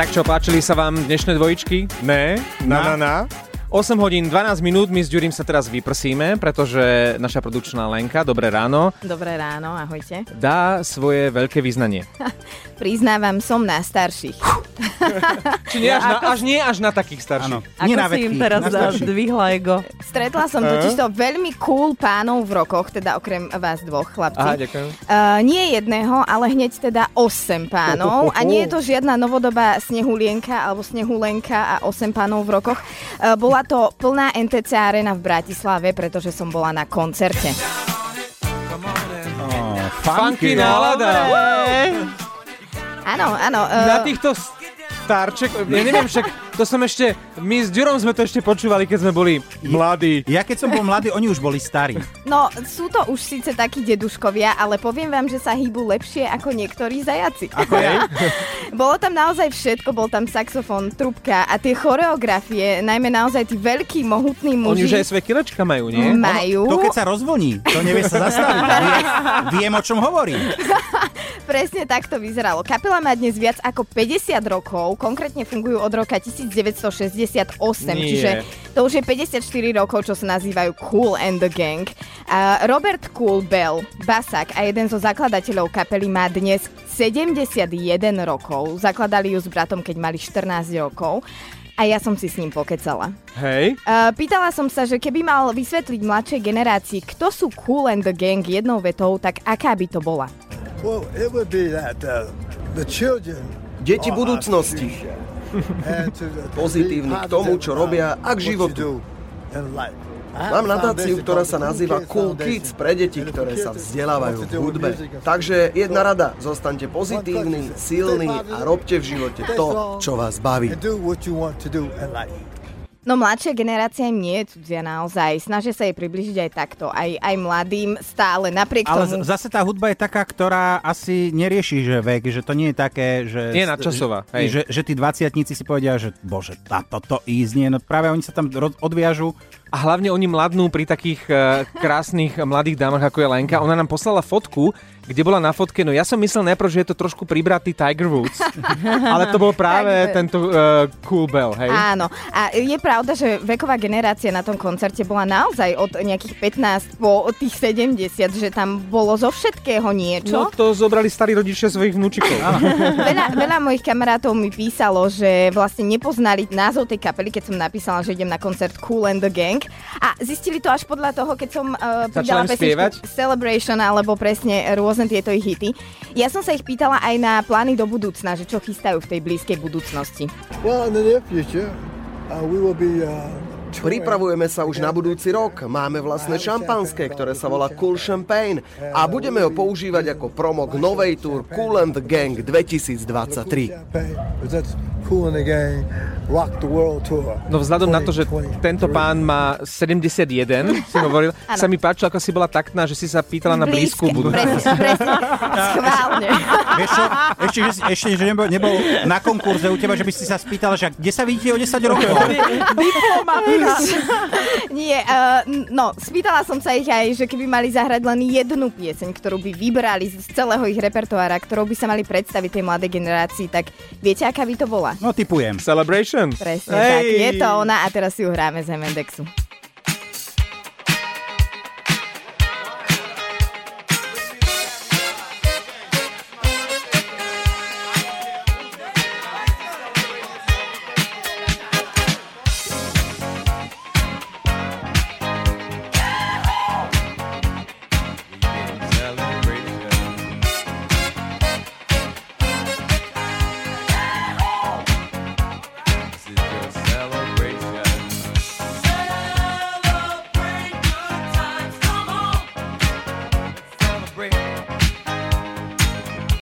Tak čo, páčili sa vám dnešné dvojičky? Ne? Na, na, na. 8 hodín 12 minút, my s Ďurím sa teraz vyprsíme, pretože naša produkčná Lenka, dobré ráno. Dobré ráno, ahojte. Dá svoje veľké význanie. Priznávam, som na starších. Či nie až, na, až nie až na takých starších. Áno. Ako na si im teraz zdvihla ego? Stretla som totiž to veľmi cool pánov v rokoch, teda okrem vás dvoch chlapci. Aha, ďakujem. Uh, nie jedného, ale hneď teda 8 pánov. A nie je to žiadna novodobá snehulienka alebo snehulenka a 8 pánov v rokoch. Uh, bola to plná NTC Arena v Bratislave, pretože som bola na koncerte. Oh, funky nálada. Áno, áno. Uh... Na týchto starček, ja neviem však, to som ešte, my s Ďurom sme to ešte počúvali, keď sme boli mladí. Ja keď som bol mladý, oni už boli starí. No, sú to už síce takí deduškovia, ale poviem vám, že sa hýbu lepšie ako niektorí zajaci. Ako ja? Bolo tam naozaj všetko, bol tam saxofón, trubka a tie choreografie, najmä naozaj tí veľkí, mohutní muži. Oni už aj svoje kilečka majú, nie? Majú. Ono, to keď sa rozvoní, to nevie sa zastaviť. Vie, viem, o čom hovorím. Presne tak to vyzeralo. Kapela má dnes viac ako 50 rokov, konkrétne fungujú od roka 1968, Nie. čiže to už je 54 rokov, čo sa nazývajú Cool and the Gang. A Robert Cool Bell, basák a jeden zo zakladateľov kapely má dnes 71 rokov. Zakladali ju s bratom, keď mali 14 rokov a ja som si s ním pokecala. Hej. Uh, pýtala som sa, že keby mal vysvetliť mladšej generácii, kto sú Cool and the Gang jednou vetou, tak aká by to bola? Uh, Deti budúcnosti. Pozitívni k tomu, čo robia a k životu. Mám nadáciu, ktorá sa nazýva Cool Kids pre deti, ktoré sa vzdelávajú v hudbe. Takže jedna rada, zostaňte pozitívni, silní a robte v živote to, čo vás baví. No mladšia generácia im nie je cudzia naozaj. Snažia sa jej približiť aj takto. Aj, aj mladým stále, napriek Ale tomu... zase tá hudba je taká, ktorá asi nerieši, že vek, že to nie je také, že... Nie nadčasová. Hej. Že, že tí dvaciatníci si povedia, že bože, tá, toto ísť nie. No práve oni sa tam odviažu a hlavne oni mladnú pri takých uh, krásnych mladých dámach, ako je Lenka. Ona nám poslala fotku, kde bola na fotke, no ja som myslel najprv, že je to trošku pribratý Tiger Woods, ale to bol práve tento uh, Cool Bell, hej? Áno. A je pravda, že veková generácia na tom koncerte bola naozaj od nejakých 15 po tých 70, že tam bolo zo všetkého niečo. No to zobrali starí rodičia svojich vnúčikov. veľa, veľa mojich kamarátov mi písalo, že vlastne nepoznali názov tej kapely, keď som napísala, že idem na koncert Cool and the Gang. A zistili to až podľa toho, keď som uh, pridala pesničku Celebration alebo presne rôzne tieto ich hity. Ja som sa ich pýtala aj na plány do budúcna, že čo chystajú v tej blízkej budúcnosti. Well, in the near future, uh, we will be, uh... Pripravujeme sa už na budúci rok. Máme vlastné šampanské, ktoré sa volá Cool Champagne a budeme ho používať ako promo k novej túr Cool and Gang 2023. No vzhľadom 20, na to, že 20, tento pán má 71, si hovoril, sa mi páčilo, ako si bola taktná, že si sa pýtala na blízku budúcnosť. schválne. Vieš čo, ešte, že, ešte, že nebol, nebol na konkurze u teba, že by si sa spýtala, že kde sa vidíte o 10 rokov? Nie, uh, no, spýtala som sa ich aj, že keby mali zahrať len jednu pieseň, ktorú by vybrali z celého ich repertoára, ktorou by sa mali predstaviť tej mladej generácii, tak viete, aká by to bola? No, typujem. Celebration. Presne hey. tak, je to ona a teraz si ju hráme z Hemendexu.